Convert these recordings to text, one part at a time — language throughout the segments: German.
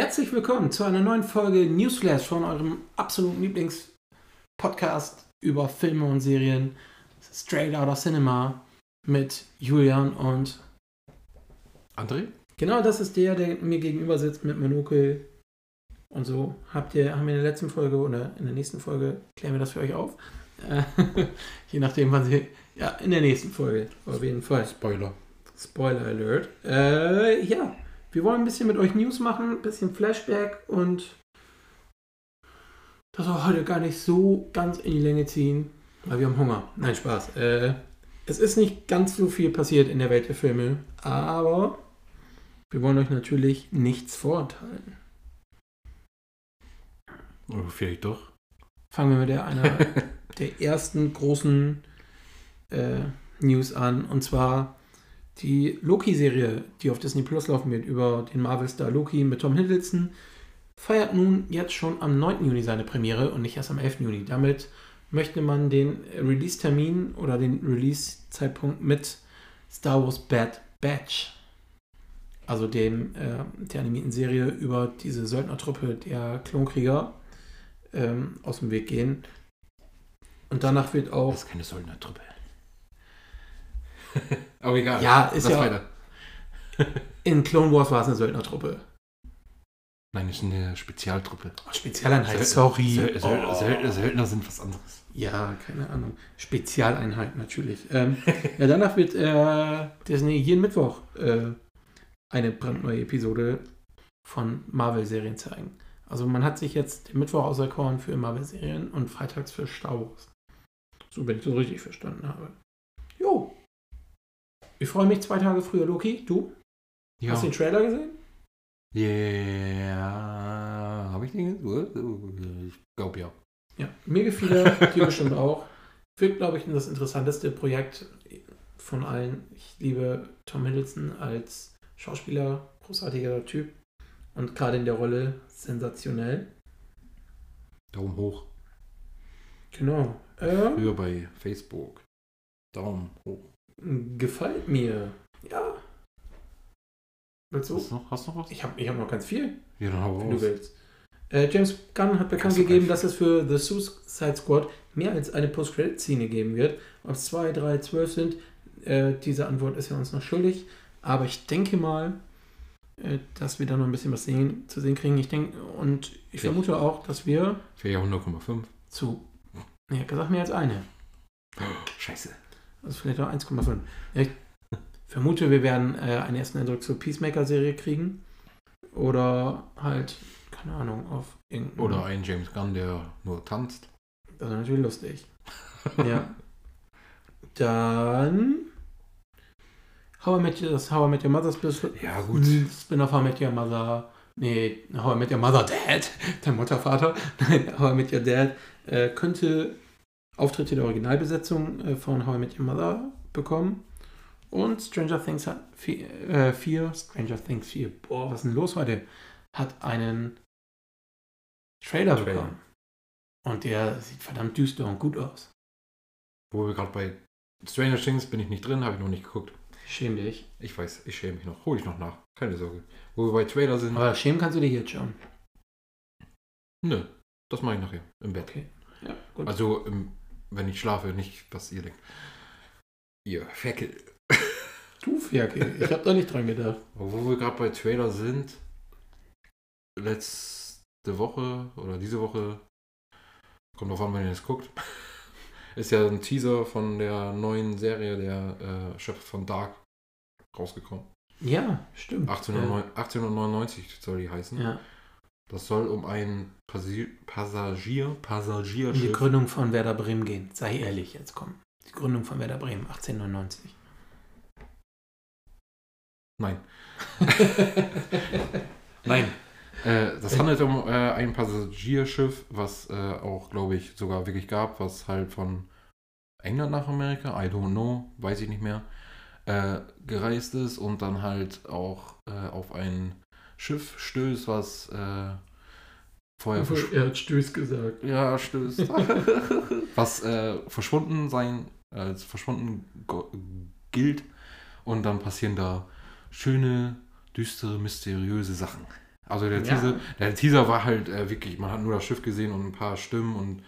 Herzlich willkommen zu einer neuen Folge Newsflash von eurem absoluten Lieblingspodcast über Filme und Serien. Straight Outta Cinema mit Julian und André? Genau, das ist der, der mir gegenüber sitzt mit Monokel. Und so habt ihr, haben wir in der letzten Folge oder in der nächsten Folge, klären wir das für euch auf. Je nachdem, wann sie. Ja, in der nächsten Folge, auf jeden Fall. Spoiler. Spoiler Alert. Äh, ja, wir wollen ein bisschen mit euch News machen, ein bisschen Flashback und das auch heute gar nicht so ganz in die Länge ziehen, weil wir haben Hunger. Nein, Spaß. Äh, es ist nicht ganz so viel passiert in der Welt der Filme, aber wir wollen euch natürlich nichts vorenthalten. Oh, vielleicht doch. Fangen wir mit der, einer der ersten großen äh, News an, und zwar die Loki-Serie, die auf Disney Plus laufen wird, über den Marvel-Star Loki mit Tom Hiddleston, feiert nun jetzt schon am 9. Juni seine Premiere und nicht erst am 11. Juni. Damit möchte man den Release-Termin oder den Release-Zeitpunkt mit Star Wars Bad Batch, also dem äh, der animierten Serie über diese Söldnertruppe der Klonkrieger, ähm, aus dem Weg gehen. Und danach wird auch. Das ist keine Söldnertruppe. Aber egal. Ja, ist ja. Weiter. in Clone Wars war es eine Söldnertruppe. Nein, es ist eine Spezialtruppe. Oh, Spezialeinheit, Söld sorry. Söld Söld oh. Söld Söldner sind was anderes. Ja, keine Ahnung. Spezialeinheit natürlich. Ähm, ja, danach wird äh, Disney jeden Mittwoch äh, eine brandneue Episode von Marvel-Serien zeigen. Also man hat sich jetzt den Mittwoch auserkoren für Marvel-Serien und freitags für Star Wars. So, wenn ich das richtig verstanden habe. Ich freue mich zwei Tage früher, Loki. Du? Ja. Hast du den Trailer gesehen? Ja, habe ich den gesehen? Ich glaube ja. Ja, mir gefiel er, dir bestimmt auch. Wird, glaube ich, das interessanteste Projekt von allen. Ich liebe Tom Hiddleston als Schauspieler, großartiger Typ und gerade in der Rolle sensationell. Daumen hoch. Genau. Ähm, Früher bei Facebook. Daumen hoch. Gefällt mir. Ja. Willst du? Hast du noch, hast du noch was? Ich habe ich hab noch ganz viel. Ja, dann hau wenn du willst. Äh, James Gunn hat bekannt gegeben, dass es für The Suicide Squad mehr als eine Post-Credit-Szene geben wird. Ob es zwei, drei, zwölf sind, äh, diese Antwort ist ja uns noch schuldig. Aber ich denke mal, äh, dass wir da noch ein bisschen was sehen, zu sehen kriegen. Ich denke, und ich vermute auch, dass wir. Für ja 100,5. Zu. Ja, gesagt mehr als eine. Oh, scheiße. Also vielleicht auch 1,5. Ich vermute, wir werden äh, einen ersten Eindruck zur Peacemaker-Serie kriegen. Oder halt, keine Ahnung, auf irgendeinen. Oder einen James Gunn, der nur tanzt. Das ist natürlich lustig. ja. Dann. How I Met Your, das How I Met Your Mother ja, gut. Spin-off How I Met Your Mother. Nee, How I Met Your Mother Dad. Der Muttervater. Nein, How I Met Your Dad äh, könnte Auftritte der Originalbesetzung äh, von How I Met Your Mother bekommen. Und Stranger Things hat 4, äh, Stranger Things 4, boah, was ist denn los heute? Hat einen Trailer, Trailer. bekommen. Und der sieht verdammt düster und gut aus. Wo wir gerade bei Stranger Things bin ich nicht drin, habe ich noch nicht geguckt. Schäm dich. Ich weiß, ich schäme mich noch. Hol ich noch nach. Keine Sorge. Wo wir bei Trailer sind. Aber schämen kannst du dich jetzt schon. Nö, das mache ich nachher im Bett. Okay. Ja, gut. Also, wenn ich schlafe, nicht, was ihr denkt. Ihr Ferkel. Du Ferkel, ich habe da nicht dran gedacht. Wo wir gerade bei Trailer sind, letzte Woche oder diese Woche, kommt drauf an, wenn ihr es guckt, ist ja ein Teaser von der neuen Serie der äh, Chef von Dark rausgekommen. Ja, stimmt. 1899, 1899 soll die heißen. Ja. Das soll um ein Passagier, Passagierschiff. Die Gründung von Werder Bremen gehen. Sei ehrlich, jetzt komm. Die Gründung von Werder Bremen, 1899. Nein. Nein. Äh, das handelt um äh, ein Passagierschiff, was äh, auch, glaube ich, sogar wirklich gab, was halt von England nach Amerika, I don't know, weiß ich nicht mehr, äh, gereist ist und dann halt auch äh, auf ein Schiff stößt, was äh, vorher Er hat Stöß gesagt. Ja, stößt. was äh, verschwunden sein, als verschwunden gilt. Und dann passieren da schöne, düstere, mysteriöse Sachen. Also der, Ja. Teaser, der Teaser war halt äh, wirklich, man hat nur das Schiff gesehen und ein paar Stimmen und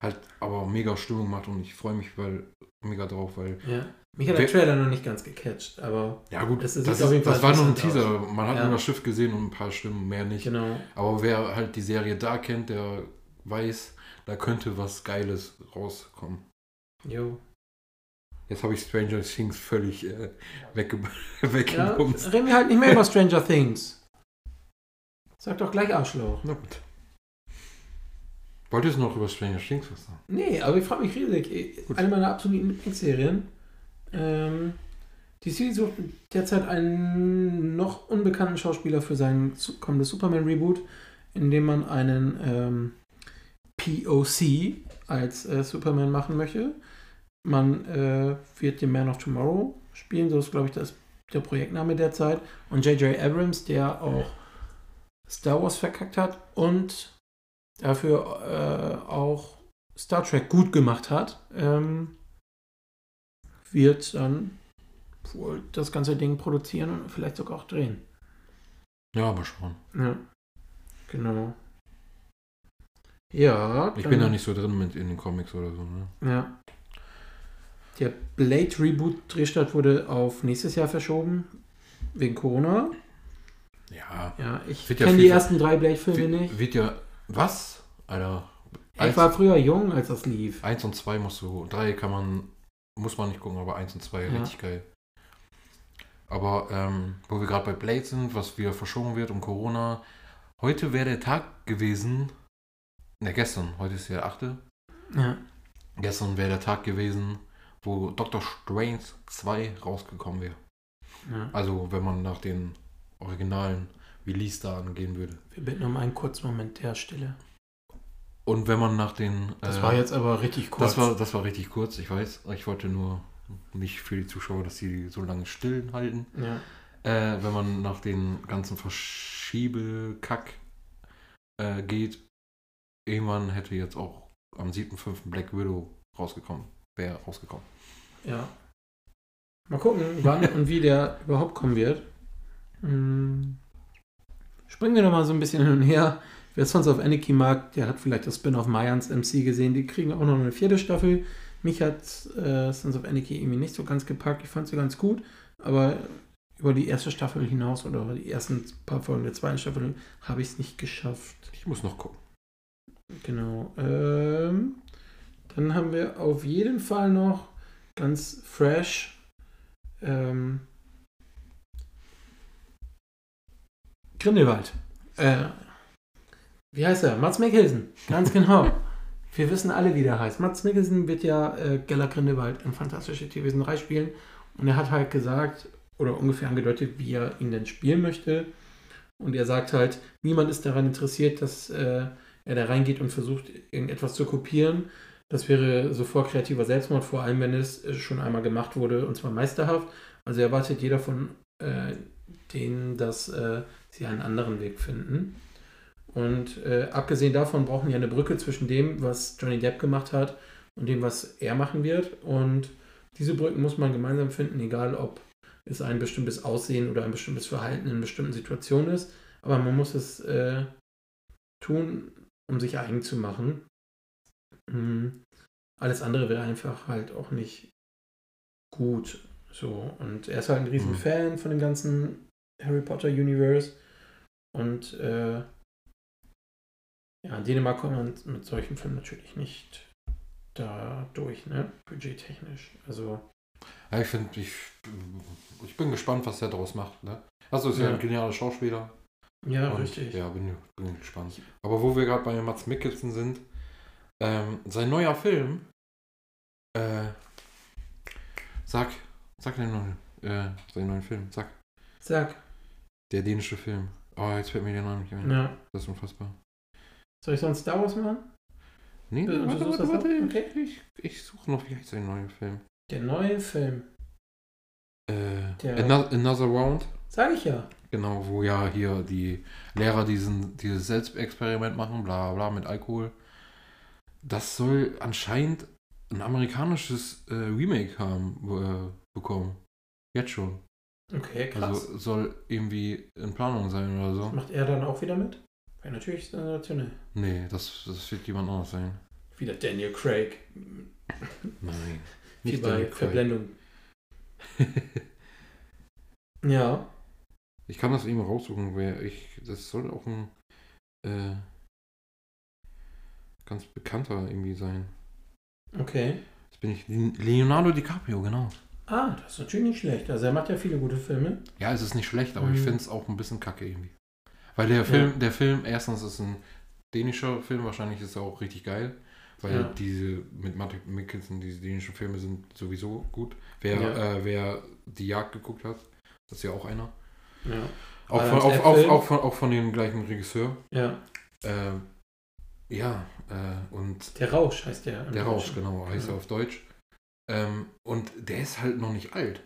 halt aber mega Stimmung gemacht und ich freue mich weil, mega drauf, weil Ja. Mich hat der Trailer noch nicht ganz gecatcht, aber ja gut, Das das, ist, auf jeden Fall das war nur ein Teaser. Man hat Ja. nur das Schiff gesehen und ein paar Stimmen, mehr nicht. genau. Aber wer halt die Serie da kennt, der weiß, da könnte was Geiles rauskommen. Jo. Jetzt habe ich Stranger Things völlig äh, wegge Ja, weggebumst. reden wir halt nicht mehr über Stranger Things. Sag doch gleich Arschloch. Na gut. Wolltest du noch über Stranger Things was sagen? Nee, aber ich frage mich riesig. Gut. Eine meiner absoluten Lieblingsserien. Ähm, DC sucht derzeit einen noch unbekannten Schauspieler für sein kommendes Superman-Reboot, in dem man einen ähm, POC als äh, Superman machen möchte. Man äh, wird den Man of Tomorrow spielen, so ist, glaube ich, das, der Projektname derzeit. Und J.J. Abrams, der auch Star Wars verkackt hat und dafür äh, auch Star Trek gut gemacht hat, ähm, wird dann wohl das ganze Ding produzieren und vielleicht sogar auch drehen. Ja, mal schauen. Ja, genau. Ja, Ich bin da nicht so drin mit in den Comics oder so. Ne? Ja. Der Blade Reboot Drehstart wurde auf nächstes Jahr verschoben. Wegen Corona. Ja. Ja, ich Wird ja kenne die ersten drei Blade-Filme nicht. wird ja. Was? Alter. Ich war früher jung, als das lief. Eins und zwei musst du. Drei kann man. Muss man nicht gucken, aber eins und zwei Ja. richtig geil. Aber ähm, wo wir gerade bei Blade sind, was wieder verschoben wird um Corona. Heute wäre der Tag gewesen. Ne, gestern. Heute ist der 8. Ja. Gestern wäre der Tag gewesen, wo Doctor Strange 2 rausgekommen wäre. ja. Also, wenn man nach den originalen Release da angehen würde. Wir bitten um einen kurzen Moment der Stille. Und wenn man nach den. Das äh, war jetzt aber richtig kurz. Das war, das war richtig kurz, ich weiß. Ich wollte nur nicht für die Zuschauer, dass sie so lange still halten. ja. Äh, wenn man nach den ganzen Verschiebekack äh, geht, irgendwann hätte jetzt auch am 7.5. Black Widow rausgekommen. Wäre rausgekommen. ja. Mal gucken, wann und wie der überhaupt kommen wird. Hm. Springen wir noch mal so ein bisschen hin und her. Wer sonst auf Anarchy mag, der hat vielleicht das Spin-off Mayans MC gesehen. Die kriegen auch noch eine vierte Staffel. Mich hat äh, Sons of Anarchy irgendwie nicht so ganz gepackt. Ich fand sie ganz gut, aber über die erste Staffel hinaus oder über die ersten paar Folgen der zweiten Staffel habe ich es nicht geschafft. Ich muss noch gucken. Genau. Ähm, dann haben wir auf jeden Fall noch ganz fresh ähm, Grindelwald. Äh, wie heißt er? Mats Mikkelsen. Ganz genau. wir wissen alle, wie der heißt. Mats Mikkelsen wird ja äh, Gellert Grindelwald in Fantastische Tierwesen 3 spielen. Und er hat halt gesagt, oder ungefähr angedeutet, wie er ihn denn spielen möchte. Und er sagt halt, niemand ist daran interessiert, dass äh, er da reingeht und versucht, irgendetwas zu kopieren. Das wäre sofort kreativer Selbstmord, vor allem wenn es äh, schon einmal gemacht wurde und zwar meisterhaft. Also erwartet jeder von äh, denen, dass äh, sie einen anderen Weg finden. Und äh, abgesehen davon brauchen wir eine Brücke zwischen dem, was Johnny Depp gemacht hat und dem, was er machen wird. Und diese Brücken muss man gemeinsam finden, egal ob es ein bestimmtes Aussehen oder ein bestimmtes Verhalten in bestimmten Situationen ist. Aber man muss es äh, tun, um sich eigen zu machen. Mhm. Alles andere wäre einfach halt auch nicht gut. So, und er ist halt ein riesen Mhm. Fan von dem ganzen Harry Potter Universe. Und äh, ja, in Dänemark kommt man mit solchen Filmen natürlich nicht da durch, ne? Budgettechnisch. Also, Ja, ich finde, ich, ich bin gespannt, was der daraus macht. Ne? Also ist ja, Ja. ein genialer Schauspieler. ja, Und, richtig. Ja, bin, bin gespannt. Aber wo wir gerade bei Mats Mikkelsen sind, ähm, sein neuer Film, äh, sag, sag den neuen, äh, seinen neuen Film, sag, Sag, der dänische Film. Oh, jetzt fällt mir der Name nicht ein. ja. Das ist unfassbar. Soll ich sonst Star Wars machen? Nee, Du- du warte, warte, warte. Okay. Ich, ich suche noch, wie heißt sein neuer Film? Der neue Film. Äh, Der- Ano- Another Round. Sag ich ja. Genau, wo ja hier die Lehrer diesen, dieses Selbstexperiment machen, bla bla mit Alkohol. Das soll anscheinend ein amerikanisches äh, Remake haben, äh, bekommen. Jetzt schon. Okay, krass. Also soll irgendwie in Planung sein oder so. Macht er dann auch wieder mit? Wäre natürlich sensationell. Nee, das, das wird jemand anderes sein. Wieder Daniel Craig. Nein. Wie Nicht bei Daniel Craig. Verblendung. Ja. Ich kann das eben raussuchen, wer ich. Das soll auch ein äh, ganz bekannter irgendwie sein. Okay. Jetzt bin ich. Leonardo DiCaprio, genau. Ah, das ist natürlich nicht schlecht. Also er macht ja viele gute Filme. Ja, es ist nicht schlecht, aber ich Mhm. finde es auch ein bisschen kacke irgendwie. Weil der Film, der Film, erstens ist ein dänischer Film, wahrscheinlich ist er auch richtig geil. Weil Ja. diese mit Martin Mikkelsen, diese dänischen Filme sind sowieso gut. Wer, Ja. äh, wer die Jagd geguckt hat, das ist ja auch einer. Ja. Auch von, auch, auch, auch, von, auch von dem gleichen Regisseur. Ja. Ähm, ja, äh, und Der Rausch heißt der. der Rausch, genau, heißt Ja. er auf Deutsch. Ähm, und der ist halt noch nicht alt.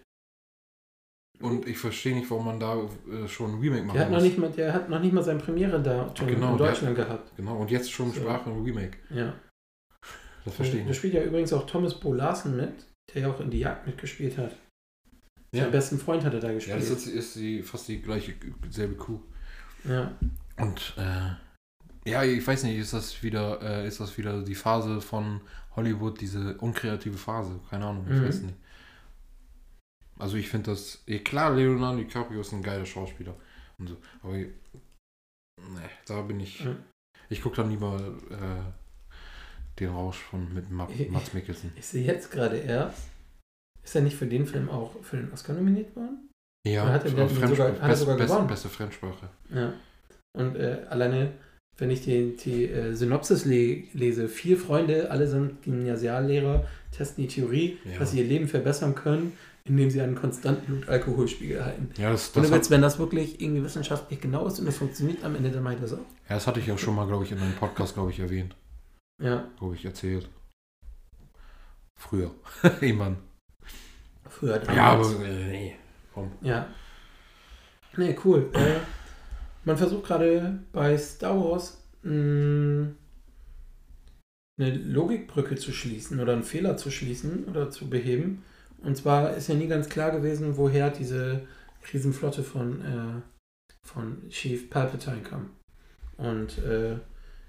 Und ich verstehe nicht, warum man da äh, schon ein Remake machen Der hat, noch nicht mal, der hat noch nicht mal seine Premiere da Genau, in Deutschland gehabt. Genau, und jetzt schon So. Sprache ein Remake. Ja. Das verstehe ich Da spielt ja übrigens auch Thomas Bo Larsen mit, der ja auch in die Jagd mitgespielt hat. Ja. Seinen besten Freund hat er da Ja, gespielt. das ist, ist die, fast die gleiche, selbe Kuh. Ja. Und äh, ja, ich weiß nicht, ist das wieder, äh, ist das wieder die Phase von Hollywood, diese unkreative Phase? Keine Ahnung, ich Mhm. weiß nicht. Also ich finde das, ja, klar, Leonardo DiCaprio ist ein geiler Schauspieler und so, aber nee, da bin ich, Mhm. ich gucke dann lieber äh, den Rausch von mit Ma Mats Mikkelsen. Ich sehe jetzt gerade erst, ist er nicht für den Film auch für den Oscar nominiert worden? Ja, Oder hat er den sogar- hat er best- sogar best- gewonnen? beste Fremdsprache. Ja. Und äh, alleine, wenn ich die, die äh, Synopsis le lese, vier Freunde, alle sind Gymnasiallehrer, testen die Theorie, Ja. dass sie ihr Leben verbessern können, indem sie einen konstanten Blutalkoholspiegel halten. Ja, das, das, hat, Witz, wenn das wirklich irgendwie wissenschaftlich genau ist und das funktioniert am Ende, dann ich das auch. ja, das hatte ich auch schon mal, glaube ich, in einem Podcast, glaube ich, erwähnt. Ja, Glaube ich, erzählt. Früher. Irgendwann. früher damals. Ja, aber äh, nee. Komm. Ja. Nee, cool. Äh, man versucht gerade bei Star Wars mh, eine Logikbrücke zu schließen oder einen Fehler zu schließen oder zu beheben. Und zwar ist ja nie ganz klar gewesen, woher diese Riesenflotte von, äh, von Chief Palpatine kam. Und äh,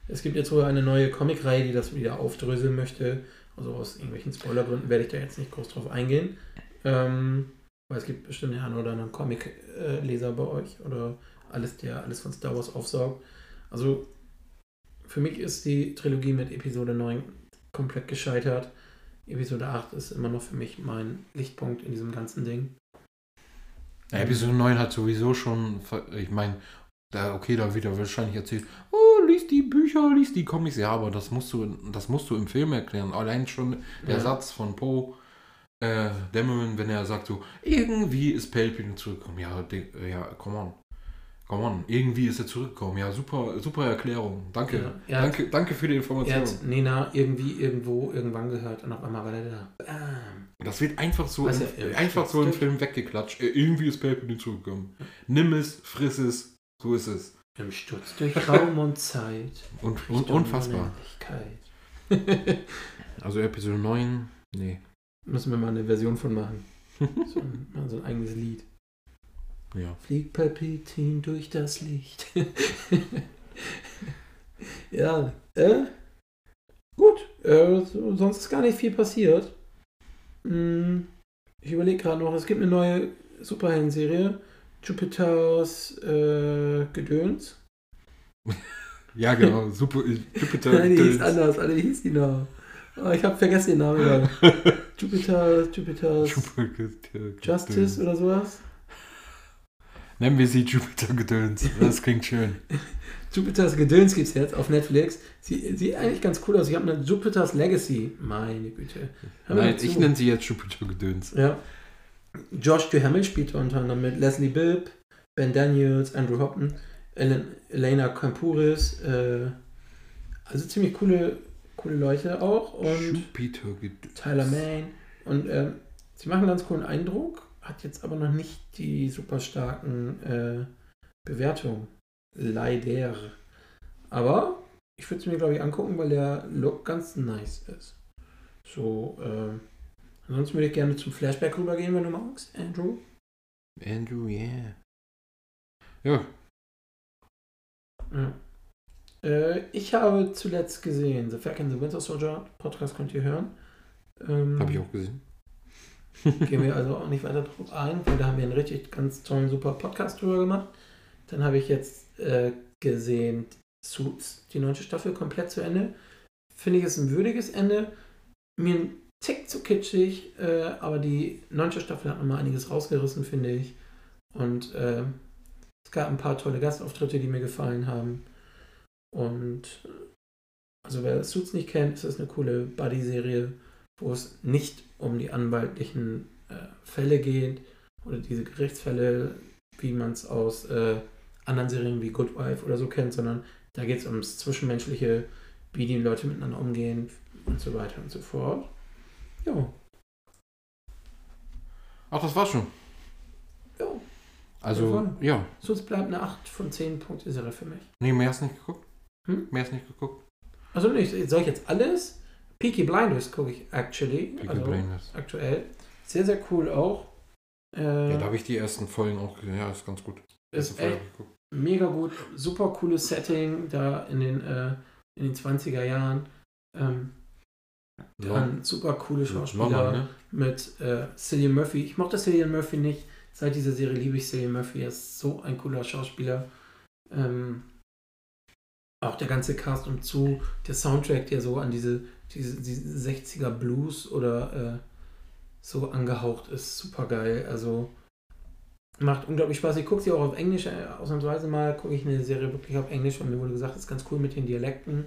es gibt jetzt wohl eine neue Comicreihe, die das wieder aufdröseln möchte. Also aus irgendwelchen Spoilergründen werde ich da jetzt nicht groß drauf eingehen. Ähm, weil es gibt bestimmt einen oder anderen Comic-Leser bei euch oder alles, der alles von Star Wars aufsaugt. Also für mich ist die Trilogie mit Episode 9 komplett gescheitert. Episode 8 ist immer noch für mich mein Lichtpunkt in diesem ganzen Ding. Ja, Episode 9 hat sowieso schon, ich meine, da, okay, da wird er wahrscheinlich erzählt, oh, lies die Bücher, lies die Comics. Ja, aber das musst du, das musst du im Film erklären. Allein schon der Ja. Satz von Poe, äh, Dameron, wenn er sagt so, irgendwie ist Palpatine zurückgekommen. Ja, ja, come on. Come on, irgendwie ist er zurückgekommen. Ja, super, super Erklärung. Danke. Ja, er hat- danke, danke für die Er Information. hat Nena irgendwie, irgendwo, irgendwann gehört und auf einmal war er da. Bam. Das wird einfach so, ja im einfach so im. Film weggeklatscht. Äh, irgendwie ist Palpatine zurückgekommen. Nimm es, friss es, so ist es. Im Sturz durch Raum und Zeit. Und, und unfassbar. Also Episode 9, nee. Müssen wir mal eine Version von machen. So so ein eigenes Lied. Ja. Fliegt Palpatine durch das Licht. ja, äh, gut. Äh, so, sonst ist gar nicht viel passiert. Hm, ich überlege gerade noch, es gibt eine neue Superhelden-Serie. Jupiters äh, Gedöns. Ja, genau. Super. Jupiter. Nein, die hieß anders. Alle hieß die noch. Oh, ich habe vergessen den Namen. Jupiter, Jupiters Jupiter Justice oder sowas. Nennen wir sie Jupiter Gedöns. Das klingt schön. Jupiters Gedöns gibt es jetzt auf Netflix. Sie sieht eigentlich ganz cool aus. Ich habe eine Jupiters Legacy. Meine Güte. Hör Nein, ich nenne sie jetzt Jupiter Gedöns. Ja. Josh Duhamel spielt unter anderem mit Leslie Bibb, Ben Daniels, Andrew Hopton, Elen- Elena Kampuris. Äh, also ziemlich coole, coole Leute auch. Und Jupiter Gedöns. Tyler Main. Und ähm, sie machen einen ganz coolen Eindruck, hat jetzt aber noch nicht die super starken äh, Bewertungen. Leider. Aber ich würde es mir, glaube ich, angucken, weil der Look ganz nice ist. So, ähm, ansonsten würde ich gerne zum Flashback rübergehen, wenn du magst, Andrew. Andrew, yeah. Ja. ja. Äh, ich habe zuletzt gesehen The Falcon the Winter Soldier. Podcast könnt ihr hören. Ähm, Habe ich auch gesehen. Gehen wir also auch nicht weiter drauf ein, weil da haben wir einen richtig ganz tollen, super Podcast drüber gemacht. Dann habe ich jetzt äh, gesehen Suits, die neunte Staffel, komplett zu Ende. Finde ich es ein würdiges Ende. Mir ein Tick zu kitschig, äh, aber die neunte Staffel hat nochmal einiges rausgerissen, finde ich. Und äh, es gab ein paar tolle Gastauftritte, die mir gefallen haben. Und also wer Suits nicht kennt, ist das eine coole Buddy-Serie, wo es nicht um die anwaltlichen äh, Fälle geht oder diese Gerichtsfälle, wie man es aus äh, anderen Serien wie Good Wife oder so kennt, sondern da geht es ums Zwischenmenschliche, wie die Leute miteinander umgehen und so weiter und so fort. Ja. Ach, das war schon. Ja. Also, voll. ja. Suits bleibt eine 8 von 10 Punkte Serie für mich. Nee, mehr hast nicht geguckt? Hm? Mehr hast nicht geguckt? Also nicht, soll ich jetzt alles? Peaky Blinders gucke ich actually. Peaky also Blinders. aktuell. Sehr, sehr cool auch. Äh, Ja, da habe ich die ersten Folgen auch gesehen. Ja, ist ganz gut. ist echt mega gut. Super cooles Setting da in den, äh, in den 20er Jahren. Ähm, dann super coole Schauspieler ne? mit äh, Cillian Murphy. Ich mochte Cillian Murphy nicht. Seit dieser Serie liebe ich Cillian Murphy. Er ist so ein cooler Schauspieler. Ähm, auch der ganze Cast und zu, der Soundtrack, der so an diese, diese, diese 60er Blues oder äh, so angehaucht ist, super geil. Also macht unglaublich Spaß. Ich gucke sie auch auf Englisch, äh, ausnahmsweise mal gucke ich eine Serie wirklich auf Englisch, weil mir wurde gesagt, ist ganz cool mit den Dialekten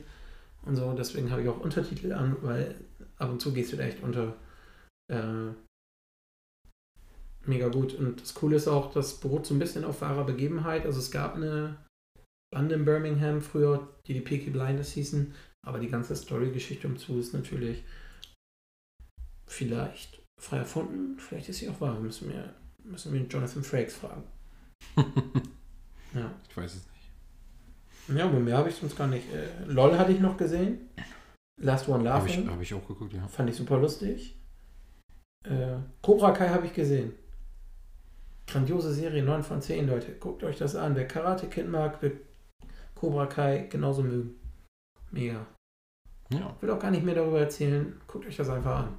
und so. Deswegen habe ich auch Untertitel an, weil ab und zu gehst du da echt unter. Äh, mega gut. Und das Coole ist auch, das beruht so ein bisschen auf wahrer Begebenheit. Also es gab eine Bande in Birmingham früher, die die Peaky Blinders hießen, aber die ganze Story-Geschichte umzu ist natürlich vielleicht frei erfunden, vielleicht ist sie auch wahr. Müssen wir, müssen wir Jonathan Frakes fragen. Ja. Ich weiß es nicht. Ja, aber mehr habe ich sonst gar nicht. Äh, LOL hatte ich noch gesehen. Last One Habe ich, Laughing. hab ich auch geguckt, ja. Fand ich super lustig. Äh, Cobra Kai habe ich gesehen. Grandiose Serie, 9 von 10, Leute. Guckt euch das an. Wer Karate Kid mag, wird Cobra Kai genauso mögen. Mega. Ja, Ich will auch gar nicht mehr darüber erzählen. Guckt euch das einfach an.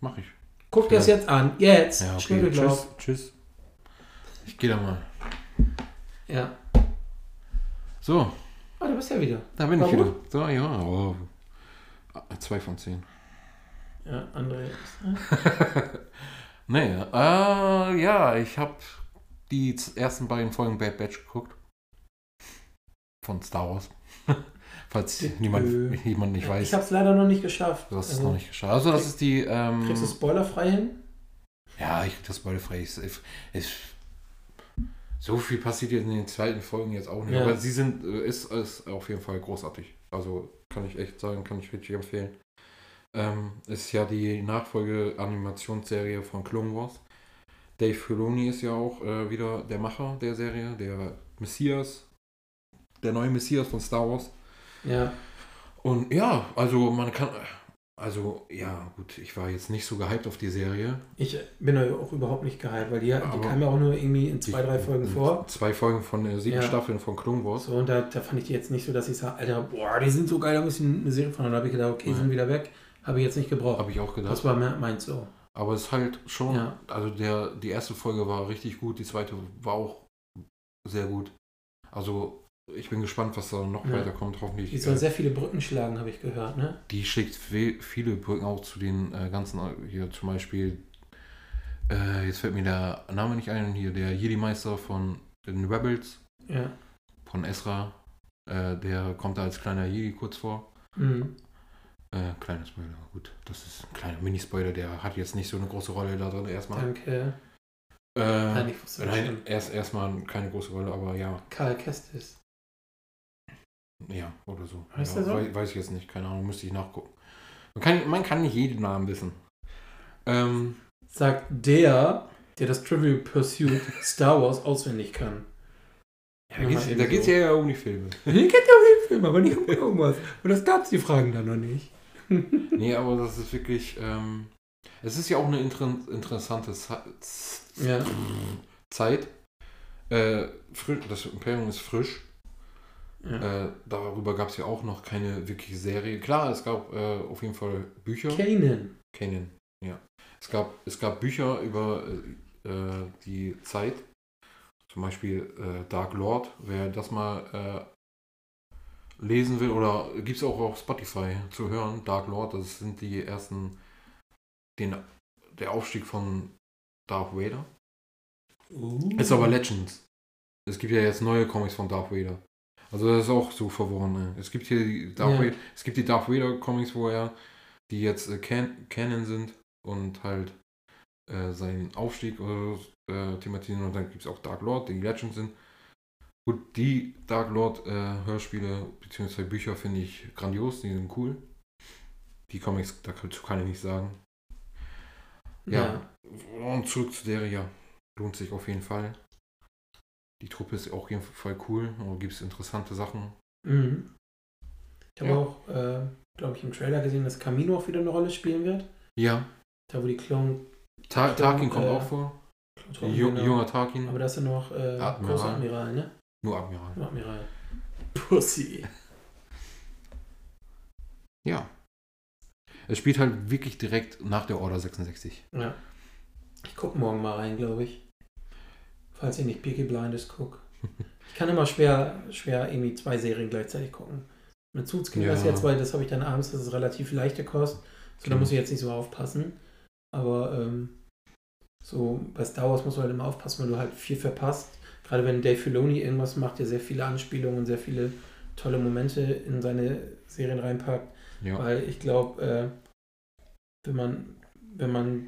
mach ich. Guckt ihr es jetzt an. Jetzt. Ja, okay. Tschüss. Tschüss. Ich gehe da mal. Ja. So, Ah, du bist ja wieder. da bin War ich wieder. gut? So, ja. Oh. Zwei von zehn. Ja, André. Nee, äh, ja, ich habe die ersten beiden Folgen Bad Batch geguckt. Von Star Wars. Falls Dö. niemand, jemand nicht Ich weiß. habe es leider noch nicht geschafft. Du hast es Also, noch nicht geschafft. Also das ist die. Ähm, Kriegst du spoilerfrei hin? ja, ich krieg das spoilerfrei. Es, es, es, so viel passiert in den zweiten Folgen jetzt auch nicht. Ja. Aber sie sind, äh, ist, ist auf jeden Fall großartig. Also kann ich echt sagen, kann ich richtig empfehlen. Ähm, ist ja die Nachfolge-Animationsserie von Clone Wars. Dave Filoni ist ja auch äh, wieder der Macher der Serie, der Messias, der neue Messias von Star Wars. Ja. Und ja, also man kann, also ja, gut, ich war jetzt nicht so gehypt auf die Serie. Ich bin auch überhaupt nicht gehypt, weil die, die kam ja auch nur irgendwie in zwei, Die- drei Folgen vor. Zwei Folgen von der siebten Ja. Staffel von Clone Wars. So, und da, da fand ich die jetzt nicht so, dass ich sage, Alter, boah, die sind so geil, da müssen eine Serie von. Und da habe ich gedacht, okay, Ja. sind wieder weg. Habe ich jetzt nicht gebraucht. Habe ich auch gedacht. Das war me- meins so. Aber es ist halt schon, Ja. also der, die erste Folge war richtig gut, die zweite war auch sehr gut. Also ich bin gespannt, was da noch Ja. weiterkommt. Hoffentlich. Die soll äh, sehr viele Brücken schlagen, habe ich gehört, ne? die schlägt viele Brücken auch zu den äh, ganzen, äh, hier zum Beispiel, äh, jetzt fällt mir der Name nicht ein, hier der Jedi-Meister von den Rebels, Ja. von Ezra, äh, der kommt da als kleiner Jedi kurz vor. Mhm. Äh, kleiner Spoiler, gut, das ist ein kleiner Mini-Spoiler, der hat jetzt nicht so eine große Rolle da drin erstmal. Danke. Äh, Nein, ich wusste Nein, erst erstmal keine große Rolle, aber ja, Karl Kestis. Ja, oder so. Heißt ja, der so? Weiß, weiß ich jetzt nicht, keine Ahnung, müsste ich nachgucken. Man kann, man kann nicht jeden Namen wissen. Ähm, Sagt der, der das Trivial Pursuit Star Wars auswendig kann. da Ja, geht's, mal eben da geht's so. ja um die Filme. Den kennt ja auch den Film, aber nicht um irgendwas. Und das gab's die Fragen dann noch nicht. nee, aber das ist wirklich, ähm, Es ist ja auch eine inter interessante Ze- Ja. Zeit. Äh, frisch, das Imperium ist frisch. Ja. Äh, darüber gab es ja auch noch keine wirkliche Serie. Klar, es gab äh, auf jeden Fall Bücher. Kanan. Kanan, ja. Es gab, es gab Bücher über äh, die Zeit. Zum Beispiel äh, Dark Lord, wer das mal äh, lesen will, oder gibt es auch auf Spotify zu hören, Dark Lord, das sind die ersten, den, der Aufstieg von Darth Vader. Uh. Ist aber Legends. Es gibt ja jetzt neue Comics von Darth Vader. Also das ist auch so verworren. Ne? Es gibt hier die Darth Ja. Vader, es gibt die Darth Vader Comics, wo er, die jetzt äh, Can Canon sind und halt äh, seinen Aufstieg oder äh, thematisieren und dann gibt es auch Dark Lord, die Legends sind. Gut, die Dark Lord äh, Hörspiele bzw. Bücher finde ich grandios, die sind cool. Die Comics, dazu kann ich nicht sagen. Ja. Und zurück zu der, ja. Lohnt sich auf jeden Fall. Die Truppe ist auch Fall cool. Da gibt es interessante Sachen. Mhm. Ich habe Ja. auch, äh, glaube ich, im Trailer gesehen, dass Camino auch wieder eine Rolle spielen wird. Ja. Da, wo die Clone. Ta Tarkin kommt äh, auch vor. Clone Ju genau. Junger Tarkin. Aber da ist ja noch äh, Admiral. großer Admiral, ne? Nur Admiral. Nur Admiral. Pussy. Ja. Es spielt halt wirklich direkt nach der Order 66. Ja. Ich gucke morgen mal rein, glaube ich. Falls ihr nicht Peaky Blinders guckt. Ich kann immer schwer, schwer irgendwie zwei Serien gleichzeitig gucken. Mit Suits ging das Ja. jetzt, weil das habe ich dann abends, das ist relativ leichte Kost. So, da muss ich jetzt nicht so aufpassen. Aber ähm, so bei Star Wars musst du halt immer aufpassen, weil du halt viel verpasst. Gerade wenn Dave Filoni irgendwas macht, der sehr viele Anspielungen und sehr viele tolle Momente in seine Serien reinpackt. Ja. Weil ich glaube, äh, wenn man, wenn man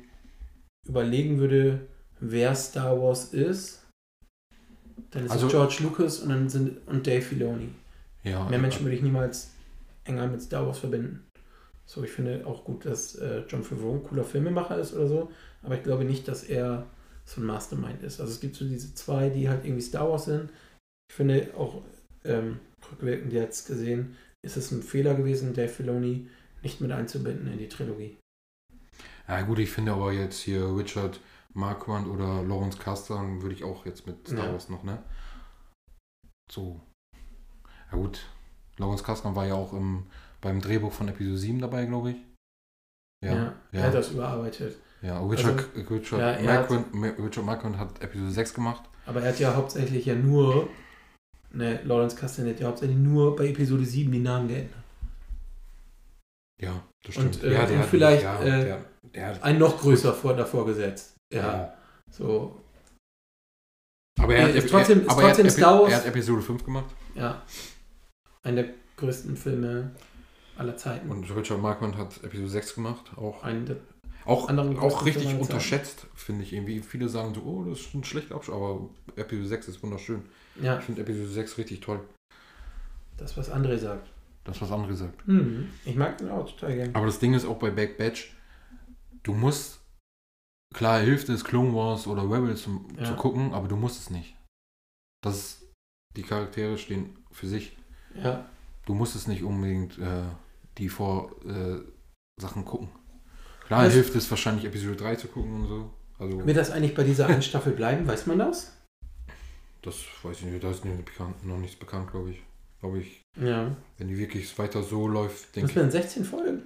überlegen würde, wer Star Wars ist, dann ist Also- es George Lucas und dann sind und Dave Filoni. ja. Mehr Menschen würde ich niemals enger mit Star Wars verbinden. So, ich finde auch gut, dass äh, John Favreau ein cooler Filmemacher ist oder so, aber ich glaube nicht, dass er so ein Mastermind ist. Also es gibt so diese zwei, die halt irgendwie Star Wars sind. Ich finde auch ähm, rückwirkend jetzt gesehen, ist es ein Fehler gewesen, Dave Filoni nicht mit einzubinden in die Trilogie. Ja gut, ich finde aber jetzt hier Richard Marquand oder Lawrence Kasdan würde ich auch jetzt mit Star Ja. Wars noch, ne? So. Ja gut. Lawrence Kasdan war ja auch im, beim Drehbuch von Episode 7 dabei, glaube ich. Ja. Ja, Ja. er hat das überarbeitet. Ja, Richard, Also, Richard, ja, hat- Marquand, Ma- Richard Marquand hat Episode 6 gemacht. Aber er hat ja hauptsächlich ja nur, ne, Lawrence Kasdan hat ja hauptsächlich nur bei Episode 7 die Namen geändert. Ja, das Und, stimmt. äh, ja, und hat- vielleicht, ja, äh, der, der hat, Ein noch größer vor, davor gesetzt. Ja, so, Aber er hat, Ist trotzdem- ist er trotzdem Star Wars- er hat Episode 5 gemacht. ja. Einer der größten Filme aller Zeiten. Und Richard Marquand hat Episode 6 gemacht. Auch, Einen der auch, auch richtig unterschätzt, finde ich irgendwie. Viele sagen so, oh, das ist ein schlechter Abschluss. Aber Episode 6 ist wunderschön. Ja, Ich finde Episode 6 richtig toll. das, was André sagt. Das, was andere sagt. Mhm. Ich mag den auch total gern. Aber das Ding ist auch bei Back Batch, du musst, klar hilft es, Clone Wars oder Rebels zu, Ja. zu gucken, aber du musst es nicht. Das ist, die Charaktere stehen für sich. Ja, Du musst es nicht unbedingt äh, die vor äh, Sachen gucken. Klar Das- hilft es wahrscheinlich Episode 3 zu gucken und so. Also wird das eigentlich bei dieser einen Staffel bleiben? Weiß man das? das weiß ich nicht, da ist nicht bekannt, noch nichts bekannt, glaube ich. Glaube ich, Ja. wenn die wirklich weiter so läuft, Das denke ich. wären 16 Folgen.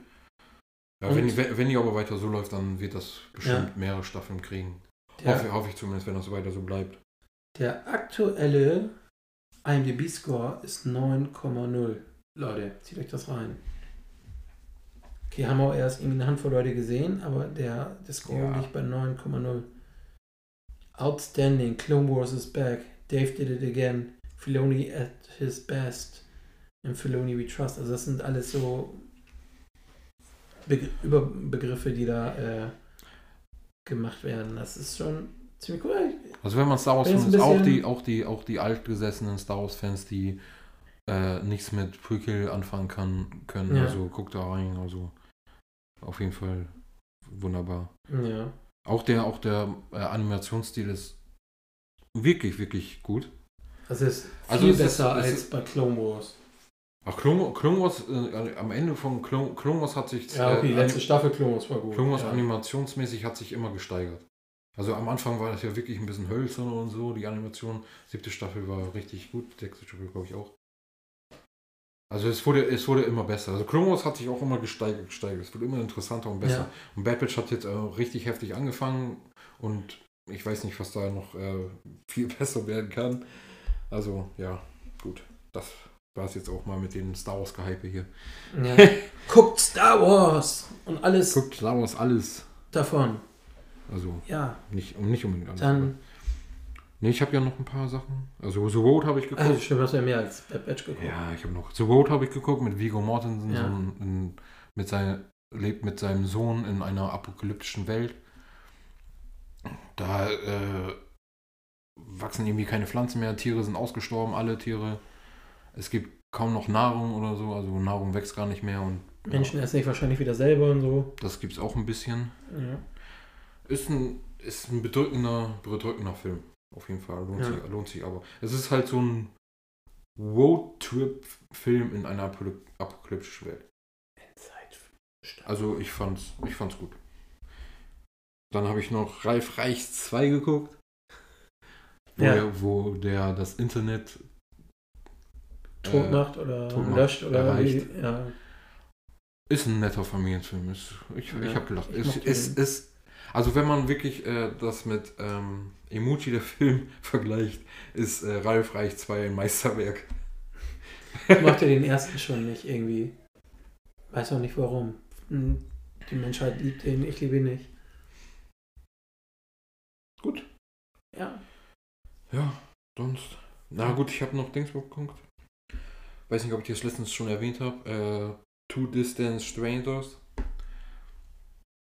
Ja, wenn, wenn die aber weiter so läuft, dann wird das bestimmt mehrere Staffeln kriegen. Der, Hoffe, hoffe ich zumindest, wenn das weiter so bleibt. der aktuelle IMDb-Score ist 9,0. Leute, zieht euch das rein. Okay, haben auch erst irgendwie eine Handvoll Leute gesehen, aber der, der Score Ja. liegt bei 9,0. Outstanding, Clone Wars is back, Dave did it again, Filoni at his best, and Filoni we trust. Also das sind alles so Be Überbegriffe, die da äh, gemacht werden. Das ist schon ziemlich cool. Also wenn man Star Wars Bin jetzt Fans, ein auch die, auch die, auch die altgesessenen Star Wars Fans, die äh, nichts mit Prequel anfangen kann, können, Ja. also guckt da rein, also auf jeden Fall wunderbar. Ja. Auch der, auch der äh, Animationsstil ist wirklich, wirklich gut. Das ist Also viel ist- besser es als ist- bei Clone Wars. Ach, Clone Wars, äh, am Ende von Clone, Clone Wars hat sich. Ja, okay, die äh, letzte Clone, Wars am Ende von Clone Wars hat sich. Ja, okay, die äh, letzte Staffel Wars war gut. Wars ja. animationsmäßig hat sich immer gesteigert. Also am Anfang war das ja wirklich ein bisschen hölzern und so, die Animation. Siebte Staffel war richtig gut, sechste Staffel glaube ich auch. Also es wurde, es wurde immer besser. Also Wars hat sich auch immer gesteigert, gesteigert. Es wurde immer interessanter und besser. Ja. Und Bad Batch hat jetzt äh, richtig heftig angefangen und ich weiß nicht, was da noch äh, viel besser werden kann. Also ja, gut. Das war es jetzt auch mal mit den Star Wars Gehype hier. Ja. Guckt Star Wars und alles Guckt Star Wars alles. davon. Also Ja, nicht, nicht unbedingt alles. dann. Nee, ich habe ja noch ein paar Sachen. Also The Road habe ich geguckt. Also, stimmt, hast du ja mehr als Bad Batch geguckt. Ja, ich habe noch The Road habe ich geguckt mit Vigo Mortensen, Ja. so ein, ein, mit seiner, lebt mit seinem Sohn in einer apokalyptischen Welt. Da äh, wachsen irgendwie keine Pflanzen mehr, Tiere sind ausgestorben, alle Tiere. Es gibt kaum noch Nahrung oder so, also Nahrung wächst gar nicht mehr und Menschen essen sich wahrscheinlich wieder selber und so. das gibt es auch ein bisschen. Ja. Ist ein, ist ein bedrückender, bedrückender Film. Auf jeden Fall. Lohnt, Ja. sich, lohnt sich aber. Es ist halt so ein Roadtrip-Film in einer apokalyp- apokalyptischen Welt. Also ich fand's, ich fand's gut. Dann habe ich noch Ralf Reichs 2 geguckt. Wo, Ja. der, wo der das Internet Tot äh, macht oder tot macht, löscht oder erreicht. wie, ja. ist ein netter Familienfilm. Ist, ich Ja, ich habe gelacht. ich es, den. es, also wenn man wirklich äh, das mit ähm, Emoji der Film vergleicht, ist äh, Ralf Reich 2 ein Meisterwerk. Ich mochte den ersten schon nicht irgendwie. Weiß auch nicht warum. Hm, Die Menschheit liebt ihn, ich liebe ihn nicht. Gut. Ja. Ja, sonst. Na gut, ich habe noch Dings geguckt. Weiß nicht, ob ich das letztens schon erwähnt habe. Äh, Two Distant Strangers.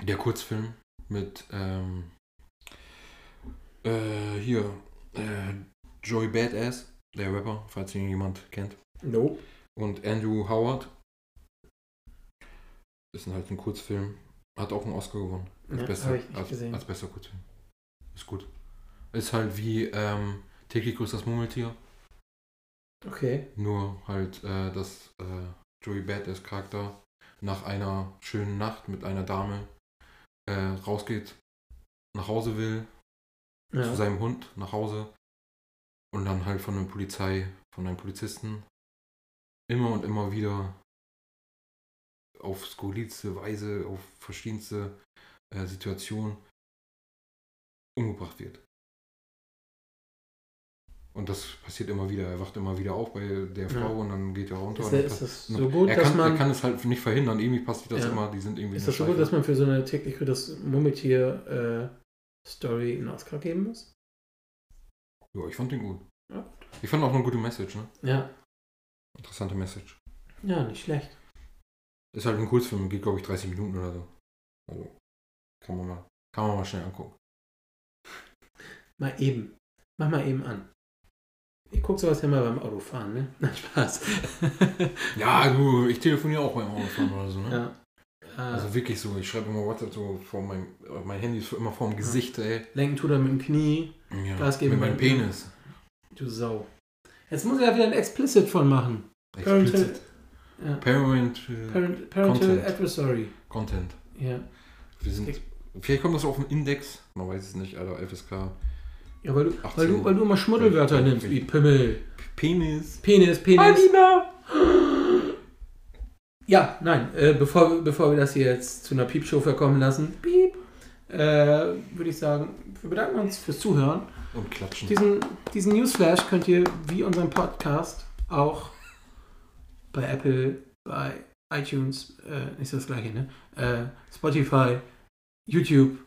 Der Kurzfilm mit ähm, äh, hier äh, Joey Badass, der Rapper, falls ihn jemand kennt. Nope. Und Andrew Howard. Ist halt ein Kurzfilm. Hat auch einen Oscar gewonnen. Als, Ja, bester, hab ich nicht als, gesehen. als bester Kurzfilm. Ist gut. Ist halt wie ähm, täglich grüßt das Murmeltier. Okay. Nur halt, äh, dass äh, Joey Badass Charakter nach einer schönen Nacht mit einer Dame äh, rausgeht, nach Hause will, zu Ja. seinem Hund nach Hause und dann halt von der Polizei, von einem Polizisten immer und immer wieder auf skurrilste Weise, auf verschiedenste äh, Situationen umgebracht wird. Und das passiert immer wieder. Er wacht immer wieder auf bei der Frau Ja. und dann geht er runter. Ist, er ist kann- das so gut, er, dass kann, man. er kann es halt nicht verhindern. Irgendwie passiert das Ja. immer. Die sind irgendwie ist das so gut, dass man für so eine täglich für das Murmeltier-Story einen Oscar geben muss? Ja, ich fand den gut. Ja. Ich fand auch eine gute Message, ne? Ja. Interessante Message. Ja, nicht schlecht. Ist halt ein Kurzfilm, geht glaube ich 30 Minuten oder so. Also kann man mal, kann man mal schnell angucken. Mal eben. Mach mal eben an. Ich guck sowas ja mal beim Autofahren, ne? Na, Spaß. Ja, du, ich telefoniere auch beim Autofahren oder so, ne? ja. Äh, Also wirklich so, ich schreibe immer WhatsApp so vor meinem, mein Handy ist immer vor dem Gesicht, ey. lenken tut er mit dem Knie. Ja, Gas geben mit meinem Penis. Du Sau. Jetzt muss er ja wieder ein Explicit von machen. Explicit. Ja. Parent äh, Parent, parental Content. Adversary. Content. Ja. Wir sind, vielleicht kommt das auf den Index, man weiß es nicht, Alter, FSK. Ja, weil du, 18. weil du, weil du immer Schmuddelwörter nimmst, wie Pimmel, Penis. Penis, Penis. Alina! Ja, nein, äh, bevor, bevor wir das hier jetzt zu einer Piepshow verkommen lassen, piep, äh, würde ich sagen, wir bedanken uns fürs Zuhören. Und klatschen. Diesen, diesen Newsflash könnt ihr wie unseren Podcast auch bei Apple, bei iTunes, äh, ist das gleiche, ne? Äh, Spotify, YouTube,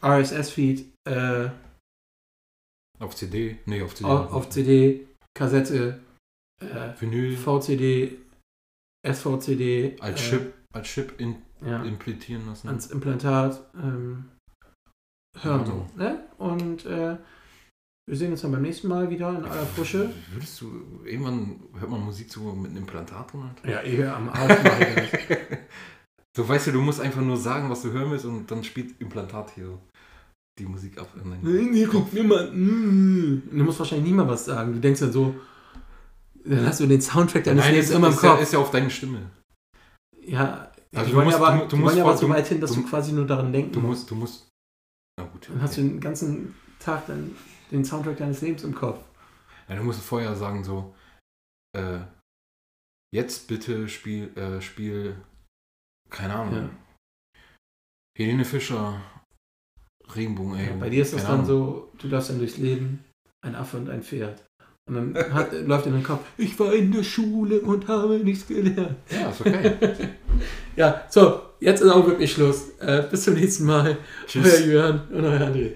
RSS-Feed, äh, Auf CD? Nee, auf CD. auf, auf CD, Kassette, äh, Vinyl. VCD, SVCD, als äh, Chip, als Chip in, ja, implantieren lassen. ans Implantat ähm, hören Ja. so. Ne? Und äh, wir sehen uns dann beim nächsten Mal wieder in aller Frische. Würdest du, irgendwann hört man Musik so mit einem Implantat drin? Alter? Ja, eher am Arsch. So, weißt du, du musst einfach nur sagen, was du hören willst und dann spielt Implantat hier die Musik ab. Nee, guck mir mal. mm. Du musst wahrscheinlich nie mal was sagen. Du denkst dann so, Dann hast du den Soundtrack deines Nein, Lebens ist, immer im ist, ja, Kopf. ist ja auf deine Stimme. Ja, Also du musst- ja aber, du- du musst aber so du- weit hin, dass du, du- quasi nur daran denken Du musst. musst, du musst. Na gut. Dann hast du den ganzen Tag dann den Soundtrack deines Lebens im Kopf. Ja, du musst vorher sagen so, äh, jetzt bitte Spiel, äh, Spiel, keine Ahnung. Ja. Helene Fischer, Regenbogen, ey. Ja, bei dir ist das dann Ahnung. so, du läufst dann durchs Leben, ein Affe und ein Pferd. Und dann hat, läuft in den Kopf, ich war in der Schule und habe nichts gelernt. Ja, ist okay. Ja, so, jetzt ist auch wirklich Schluss. Äh, bis zum nächsten Mal. Tschüss. Euer Jörn und euer André.